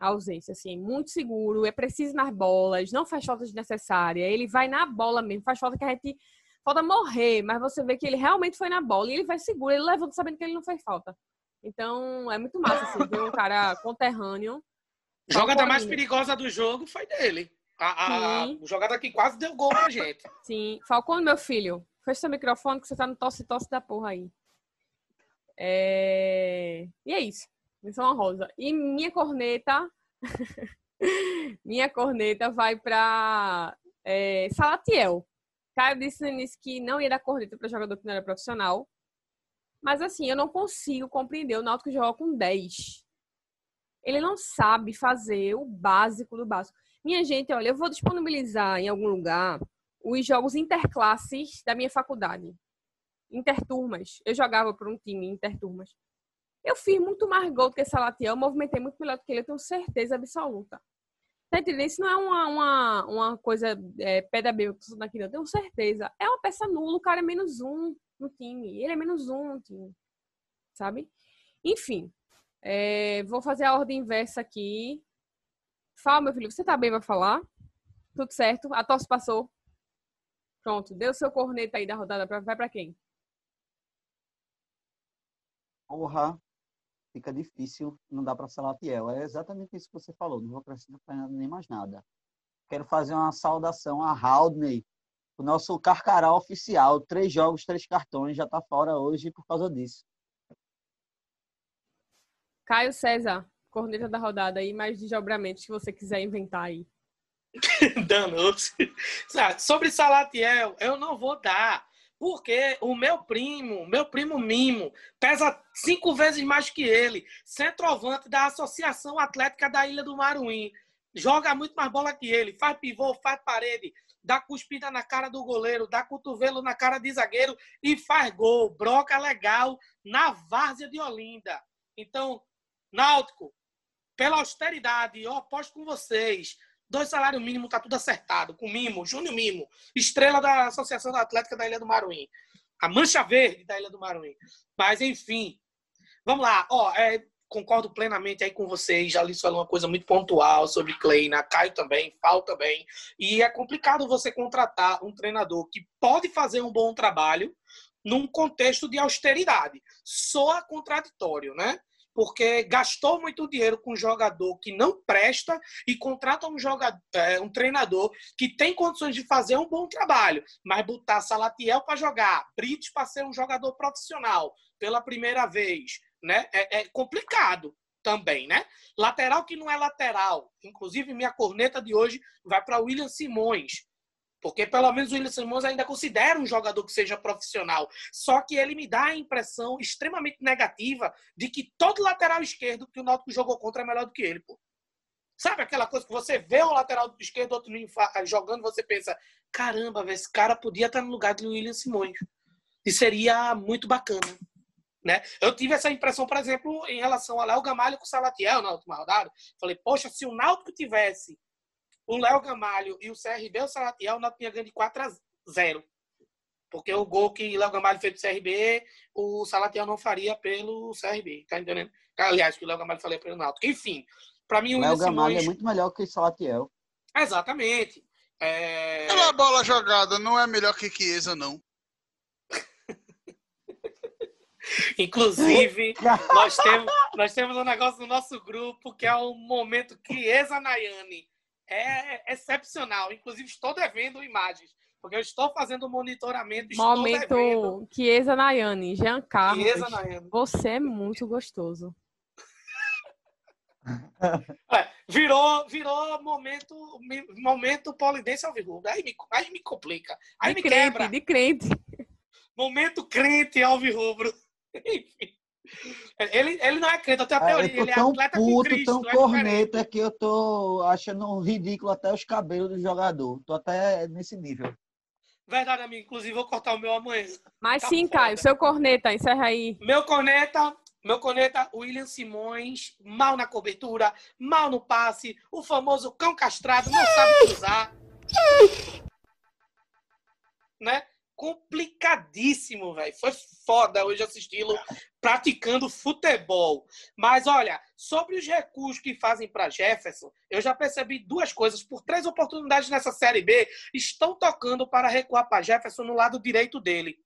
a ausência, assim, muito seguro, é preciso nas bolas, não faz falta desnecessária, ele vai na bola mesmo, faz falta que a gente falta morrer, mas você vê que ele realmente foi na bola e ele vai seguro, ele levanta sabendo que ele não fez falta. Então, é muito massa, assim, ver um cara conterrâneo. Jogada mais perigosa do jogo foi dele. A, a, a jogada que quase deu gol pra gente. Sim. Falcone, meu filho, fecha seu microfone que você tá no tosse-tosse da porra aí. É... E é isso. Menção rosa. E minha corneta. minha corneta vai para é, Salatiel. Caio disse no início que não ia dar corneta para jogador que não era profissional. Mas assim, eu não consigo compreender o Náutico joga com 10. Ele não sabe fazer o básico do básico. Minha gente, olha, eu vou disponibilizar em algum lugar os jogos interclasses da minha faculdade. Interturmas. Eu jogava por um time interturmas. Eu fiz muito mais gol do que Salatiel, movimentei muito melhor do que ele, eu tenho certeza absoluta. Tá entendendo? Isso não é uma, uma, uma coisa é, pé da aqui, não. Eu tenho certeza. É uma peça nula, o cara é menos um no time. Ele é menos um no time. Sabe? Enfim. É, vou fazer a ordem inversa aqui. Fala, meu filho, você tá bem pra falar? Tudo certo? A tosse passou? Pronto, deu seu corneta aí da rodada, vai para quem? Porra, fica difícil, não dá para Salatiel. É exatamente isso que você falou, não vou precisar nem mais nada. Quero fazer uma saudação a Haldney, o nosso carcará oficial. Três jogos, três cartões, já está fora hoje por causa disso. Caio César, corneta da rodada aí, mais desdobramentos que você quiser inventar aí. Danou-se. Sobre Salatiel, eu não vou dar. Porque o meu primo, meu primo Mimo, pesa cinco vezes mais que ele. Centroavante da Associação Atlética da Ilha do Maruim. Joga muito mais bola que ele. Faz pivô, faz parede. Dá cuspida na cara do goleiro. Dá cotovelo na cara de zagueiro. E faz gol. Broca legal na várzea de Olinda. Então, Náutico, pela austeridade, eu aposto com vocês. Dois salários mínimos, tá tudo acertado. Com Mimo, Júnior Mimo, estrela da Associação da Atlética da Ilha do Maruim. A mancha verde da Ilha do Maruim. Mas, enfim. Vamos lá. Ó, é, concordo plenamente aí com vocês. Já lhes falou uma coisa muito pontual sobre Kleina, Caio também, Fal também. E é complicado você contratar um treinador que pode fazer um bom trabalho num contexto de austeridade. Soa contraditório, né? porque gastou muito dinheiro com um jogador que não presta e contrata um jogador, é, um treinador que tem condições de fazer um bom trabalho, mas botar Salatiel para jogar, Brits para ser um jogador profissional pela primeira vez, né? É, é complicado também, né? Lateral que não é lateral. Inclusive, minha corneta de hoje vai para William Simões. Porque pelo menos o William Simões ainda considera um jogador que seja profissional. Só que ele me dá a impressão extremamente negativa de que todo lateral esquerdo que o Náutico jogou contra é melhor do que ele, pô. Sabe aquela coisa que você vê o lateral esquerdo outro jogando, você pensa, caramba, esse cara podia estar no lugar do William Simões. E seria muito bacana. Né? Eu tive essa impressão, por exemplo, em relação ao Léo Gamalho com o Salatiel na última rodada. Falei, poxa, se o Náutico tivesse o Léo Gamalho e o CRB, o Salatiel, o Náutico tinha ganho de 4 a 0. Porque o gol que o Léo Gamalho fez pro CRB, o Salatiel não faria pelo CRB. Tá entendendo? Aliás, que o Léo Gamalho faria pelo Náutico. Enfim, para mim o Léo Gamalho Simões... é muito melhor que o Salatiel. Exatamente. É... Pela bola jogada, não é melhor que Chiesa, não. Inclusive, nós temos, nós temos um negócio no nosso grupo que é o momento Chiesa Nayane é excepcional. Inclusive, estou devendo imagens, porque eu estou fazendo monitoramento. Momento Chiesa Nayane, Jean Carlos. Chiesa Nayane. Você é muito gostoso. É, virou, virou momento, momento polidense ao vivo. Aí me, aí me complica. Aí de me crente, quebra. De crente. Momento crente ao rubro. Enfim. Ele, ele não é crente, eu tenho a Ah, teoria. eu tô Ele é tão atleta puto, Cristo. tão é corneta que eu tô achando ridículo até os cabelos do jogador. Tô até nesse nível. Verdade, amigo. Inclusive, vou cortar o meu amanhã. Mas Tá sim, foda. Caio, seu corneta, encerra aí. Meu corneta, meu corneta, William Simões, mal na cobertura, mal no passe, o famoso cão castrado, não sabe cruzar. né? Complicadíssimo, velho. Foi foda hoje assisti-lo praticando futebol. Mas olha, sobre os recursos que fazem para Jefferson, eu já percebi duas coisas. Por três oportunidades nessa Série B, estão tocando para recuar para Jefferson no lado direito dele.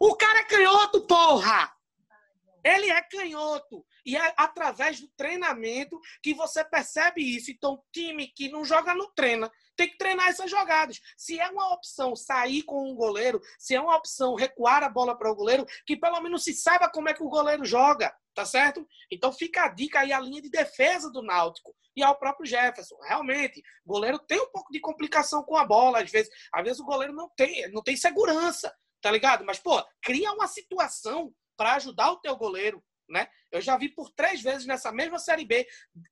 O cara é canhoto, porra! Ele é canhoto. E é através do treinamento que você percebe isso. Então, time que não joga, não treina. Tem que treinar essas jogadas. Se é uma opção sair com um goleiro, se é uma opção recuar a bola para o goleiro, que pelo menos se saiba como é que o goleiro joga, tá certo? Então fica a dica aí, a linha de defesa do Náutico e ao próprio Jefferson. Realmente, o goleiro tem um pouco de complicação com a bola, às vezes. Às vezes o goleiro não tem, não tem segurança, tá ligado? Mas, pô, cria uma situação para ajudar o teu goleiro, né? Eu já vi por três vezes nessa mesma Série B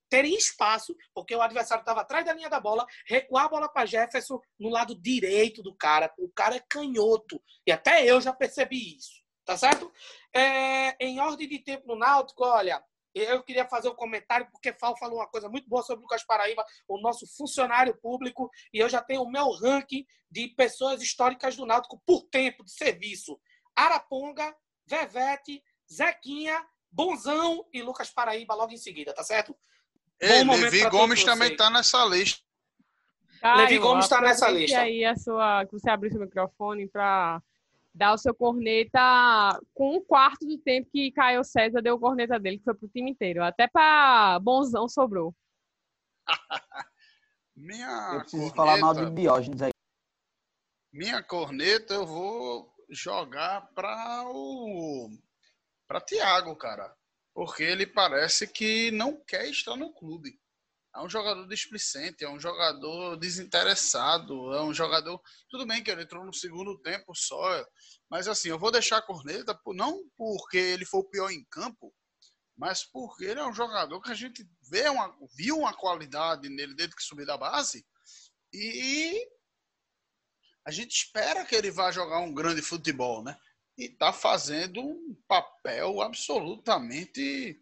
terem espaço, porque o adversário estava atrás da linha da bola, recuar a bola para Jefferson no lado direito do cara. O cara é canhoto. E até eu já percebi isso. Tá certo? É, em ordem de tempo no Náutico, olha, eu queria fazer um comentário, porque Fal falou uma coisa muito boa sobre o Lucas Paraíba, o nosso funcionário público, e eu já tenho o meu ranking de pessoas históricas do Náutico por tempo de serviço. Araponga, Vevete, Zequinha, Bonzão e Lucas Paraíba logo em seguida, tá certo? Ei, momento Levi Gomes também vocês. tá nessa lista. Levi Gomes tá nessa lista. aí a sua, que você abriu seu microfone para dar o seu corneta com um quarto do tempo que Caio César deu o corneta dele, que foi pro time inteiro. Até para Bonzão sobrou. Minha Eu preciso corneta, falar mal de Diógenes aí. minha corneta eu vou jogar para o para Thiago, cara, porque ele parece que não quer estar no clube. É um jogador displicente, é um jogador desinteressado, é um jogador. Tudo bem que ele entrou no segundo tempo só, mas assim, eu vou deixar a corneta não porque ele foi o pior em campo, mas porque ele é um jogador que a gente vê uma, viu uma qualidade nele desde que subiu da base e a gente espera que ele vá jogar um grande futebol, né? E tá fazendo um papel absolutamente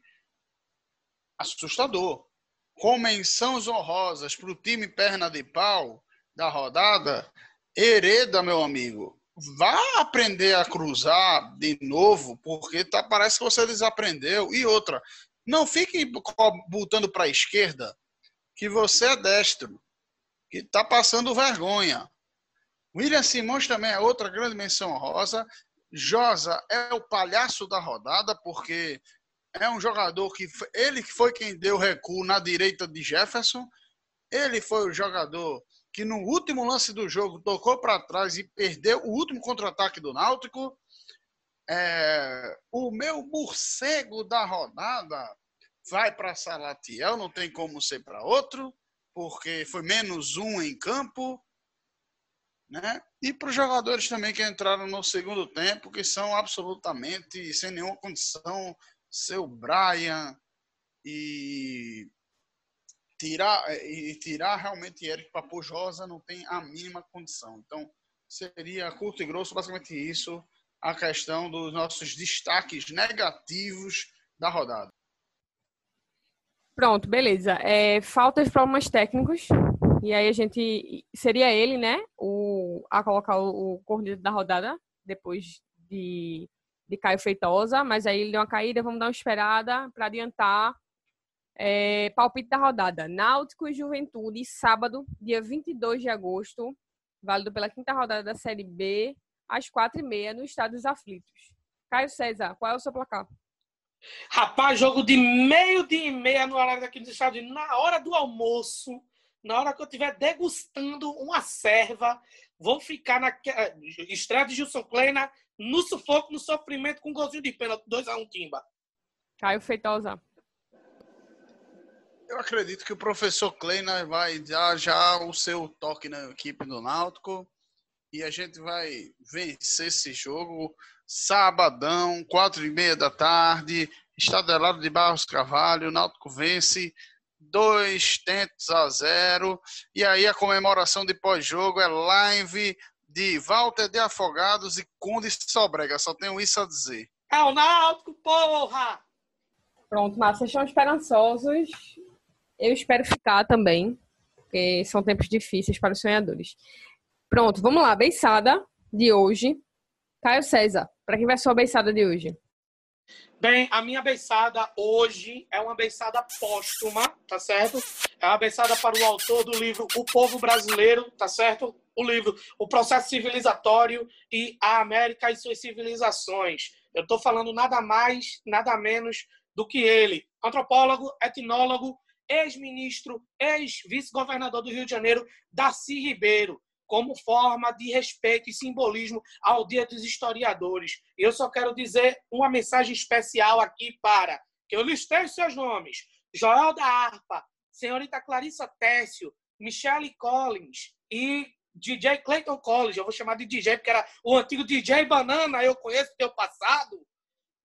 assustador. Com menções honrosas para o time perna de pau da rodada, Hereda, meu amigo, vá aprender a cruzar de novo, porque tá, parece que você desaprendeu. E outra, não fique botando para a esquerda que você é destro, que tá passando vergonha. William Simões também é outra grande menção honrosa. Josa é o palhaço da rodada, porque é um jogador que ele foi quem deu recuo na direita de Jefferson. Ele foi o jogador que no último lance do jogo tocou para trás e perdeu o último contra-ataque do Náutico. É, o meu morcego da rodada vai para Salatiel, não tem como ser para outro, porque foi menos um em campo. Né? E para os jogadores também que entraram no segundo tempo, que são absolutamente sem nenhuma condição, seu Brian e tirar e tirar realmente Eric Papujosa não tem a mínima condição. Então seria curto e grosso basicamente isso a questão dos nossos destaques negativos da rodada. Pronto, beleza. É, falta de problemas técnicos. E aí a gente. Seria ele, né? O, a colocar o, o da rodada depois de, de Caio Feitosa. Mas aí ele deu uma caída, vamos dar uma esperada para adiantar. É, palpite da rodada: Náutico e Juventude, sábado, dia 22 de agosto, válido pela quinta rodada da Série B, às 4h30, no Estádio dos Aflitos. Caio César, qual é o seu placar? Rapaz, jogo de meio dia e meia no horário daqui do estado, na hora do almoço, na hora que eu estiver degustando uma serva, vou ficar na estreia de Gilson Kleina, no sufoco, no sofrimento, com um golzinho de pênalti, 2x1 Timba. Caio Feitosa. Eu acredito que o professor Kleina vai dar já o seu toque na equipe do Náutico e a gente vai vencer esse jogo sabadão, quatro e meia da tarde, Estadelado de Barros Carvalho, o Náutico vence dois tentos a zero, e aí a comemoração de pós-jogo é live de Walter de Afogados e Conde Sobrega, só tenho isso a dizer. É o Náutico, porra! Pronto, mas vocês estão esperançosos. Eu espero ficar também, porque são tempos difíceis para os sonhadores. Pronto, vamos lá. Beiçada de hoje. Caio César, para quem vai ser a beiçada de hoje? Bem, a minha beiçada hoje é uma beiçada póstuma, tá certo? É uma beiçada para o autor do livro O Povo Brasileiro, tá certo? O livro O Processo Civilizatório e a América e suas Civilizações. Eu estou falando nada mais, nada menos do que ele, antropólogo, etnólogo, ex-ministro, ex-vice-governador do Rio de Janeiro, Darcy Ribeiro, como forma de respeito e simbolismo ao Dia dos Historiadores. Eu só quero dizer uma mensagem especial aqui para que eu listei seus nomes: Joel da Arpa, senhorita Clarissa Técio, Michelle Collins e DJ Clayton Collins. Eu vou chamar de DJ porque era o antigo DJ Banana, eu conheço teu passado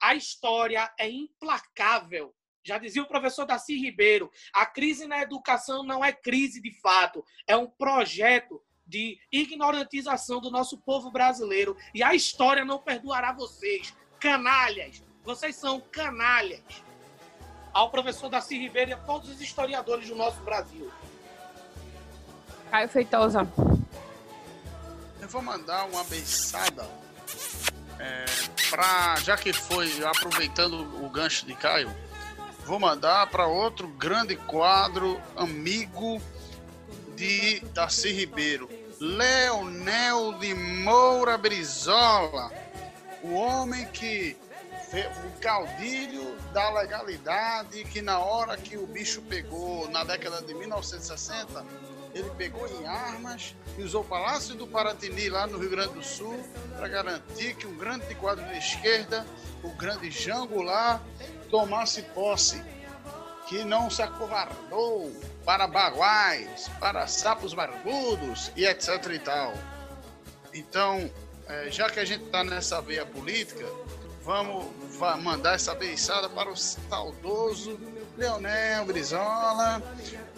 a história é implacável. Já dizia o professor Darcy Ribeiro, a crise na educação não é crise de fato, é um projeto de ignorantização do nosso povo brasileiro. E a história não perdoará vocês, canalhas. Vocês são canalhas. Ao professor Darcy Ribeiro e a todos os historiadores do nosso Brasil. Caio Feitosa. Eu vou mandar uma beiçada é, pra, já que foi aproveitando o gancho de Caio, vou mandar para outro grande quadro amigo de Darcy Ribeiro, Leonel de Moura Brizola, o homem que o caudilho da legalidade que na hora que o bicho pegou na década de 1960 ele pegou em armas e usou o Palácio do Paratini, lá no Rio Grande do Sul, para garantir que um grande quadro de esquerda, o grande Jango lá, tomasse posse, que não se acovardou para baguais, para sapos barbudos e etc e tal. Então, é, já que a gente está nessa veia política, vamos mandar essa beiçada para o saudoso Leonel Brizola,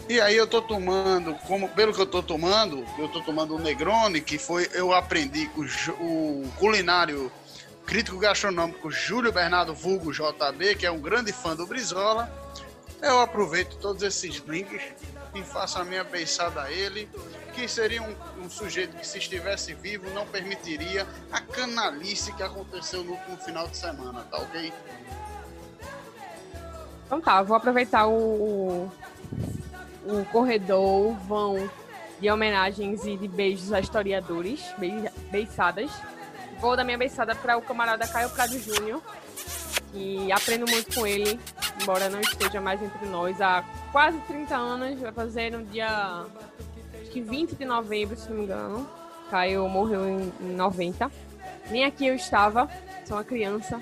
e aí eu tô tomando, como pelo que eu tô tomando, eu tô tomando o Negroni, que foi eu aprendi com o culinário crítico gastronômico Júlio Bernardo Vulgo JB, que é um grande fã do Brizola. Eu aproveito todos esses links e faço a minha beiçada a ele, que seria um, um, sujeito que, se estivesse vivo, não permitiria a canalice que aconteceu no último final de semana, tá ok? Então tá, vou aproveitar o, o corredor vão de homenagens e de beijos a historiadores, beiçadas. Vou dar minha beiçada para o camarada Caio Prado Júnior, que aprendo muito com ele, embora não esteja mais entre nós há quase 30 anos. Vai fazer no dia acho que 20 de novembro, se não me engano. Caio morreu em, em 90. Nem aqui eu estava, sou uma criança.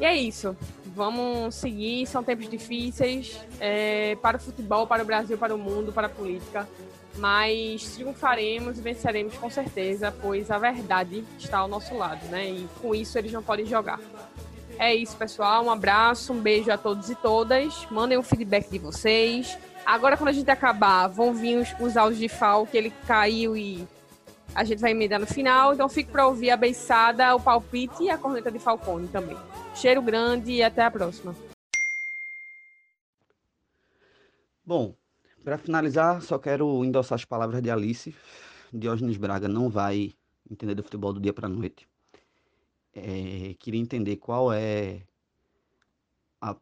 E é isso vamos seguir, são tempos difíceis é, para o futebol, para o Brasil, para o mundo, para a política, mas triunfaremos e venceremos com certeza, pois a verdade está ao nosso lado, né? E com isso eles não podem jogar. É isso, pessoal. Um abraço, um beijo a todos e todas. Mandem o feedback de vocês. Agora, quando a gente acabar, vão vir os, os áudios de Fal, que ele caiu e a gente vai emendar no final. Então, fique para ouvir a beiçada, o palpite e a corneta de Falcone também. Cheiro grande e até a próxima. Bom, para finalizar, só quero endossar as palavras de Alice. Diógenes Braga não vai entender do futebol do dia para noite. É, queria entender qual é a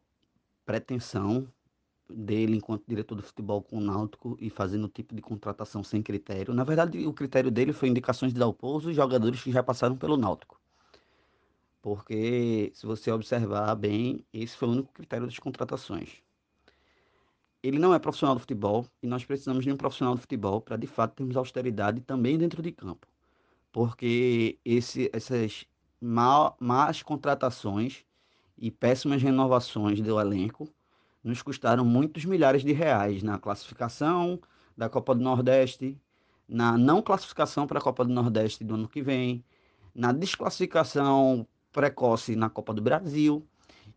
pretensão dele enquanto diretor do futebol com o Náutico e fazendo o tipo de contratação sem critério. Na verdade, o critério dele foi indicações de Dalpozo e jogadores que já passaram pelo Náutico. Porque, se você observar bem, esse foi o único critério das contratações. Ele não é profissional do futebol e nós precisamos de um profissional do futebol para, de fato, termos austeridade também dentro de campo. Porque esse, essas mal, más contratações e péssimas renovações do elenco nos custaram muitos milhares de reais na classificação da Copa do Nordeste, na não classificação para a Copa do Nordeste do ano que vem, na desclassificação precoce na Copa do Brasil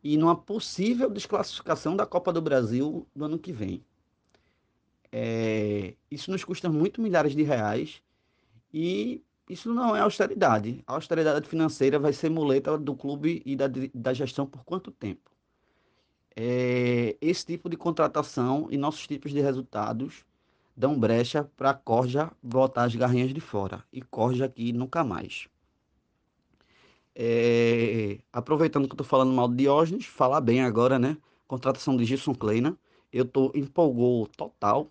e numa possível desclassificação da Copa do Brasil do ano que vem. É, isso nos custa muito milhares de reais e isso não é austeridade. A austeridade financeira vai ser muleta do clube e da, da gestão por quanto tempo? É, esse tipo de contratação e nossos tipos de resultados dão brecha para Corja botar as garrinhas de fora. E Corja aqui nunca mais. É, aproveitando que eu estou falando mal de Diógenes, falar bem agora, né? Contratação de Gilson Kleina. Eu tô empolgou total.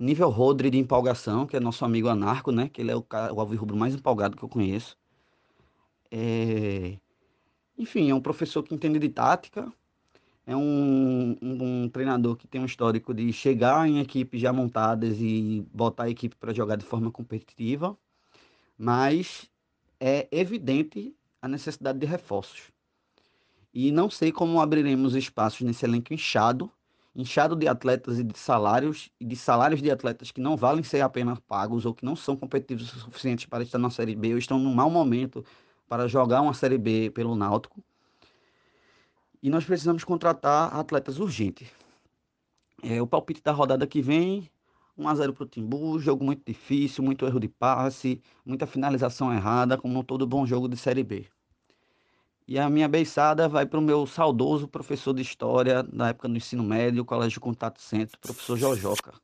Nível Rodri de empolgação, que é nosso amigo anarco, né? Que ele é o, o alvirrubro mais empolgado que eu conheço. É... Enfim, é um professor que entende de tática, é um, um, um, treinador que tem um histórico de chegar em equipes já montadas e botar a equipe para jogar de forma competitiva, mas é evidente a necessidade de reforços. E não sei como abriremos espaços nesse elenco inchado, inchado de atletas e de salários, e de salários de atletas que não valem ser apenas pagos ou que não são competitivos o suficiente para estar na Série B ou estão num mau momento para jogar uma Série B pelo Náutico. E nós precisamos contratar atletas urgentes. É, o palpite da rodada que vem, 1x0 para o Timbu, jogo muito difícil, muito erro de passe, muita finalização errada, como todo bom jogo de Série B. E a minha beiçada vai para o meu saudoso professor de História da época do ensino médio, Colégio Contato Centro, professor Jojoca.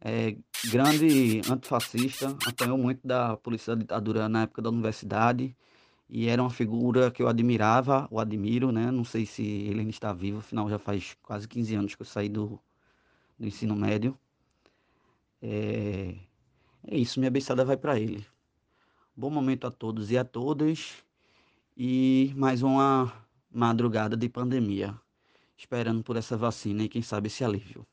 É, grande antifascista, apanhou muito da polícia da ditadura na época da universidade e era uma figura que eu admirava, o admiro, né? Não sei se ele ainda está vivo, afinal já faz quase 15 anos que eu saí do, do ensino médio. É, é isso, minha beiçada vai para ele. Bom momento a todos e a todas. E mais uma madrugada de pandemia. Esperando por essa vacina e quem sabe esse alívio.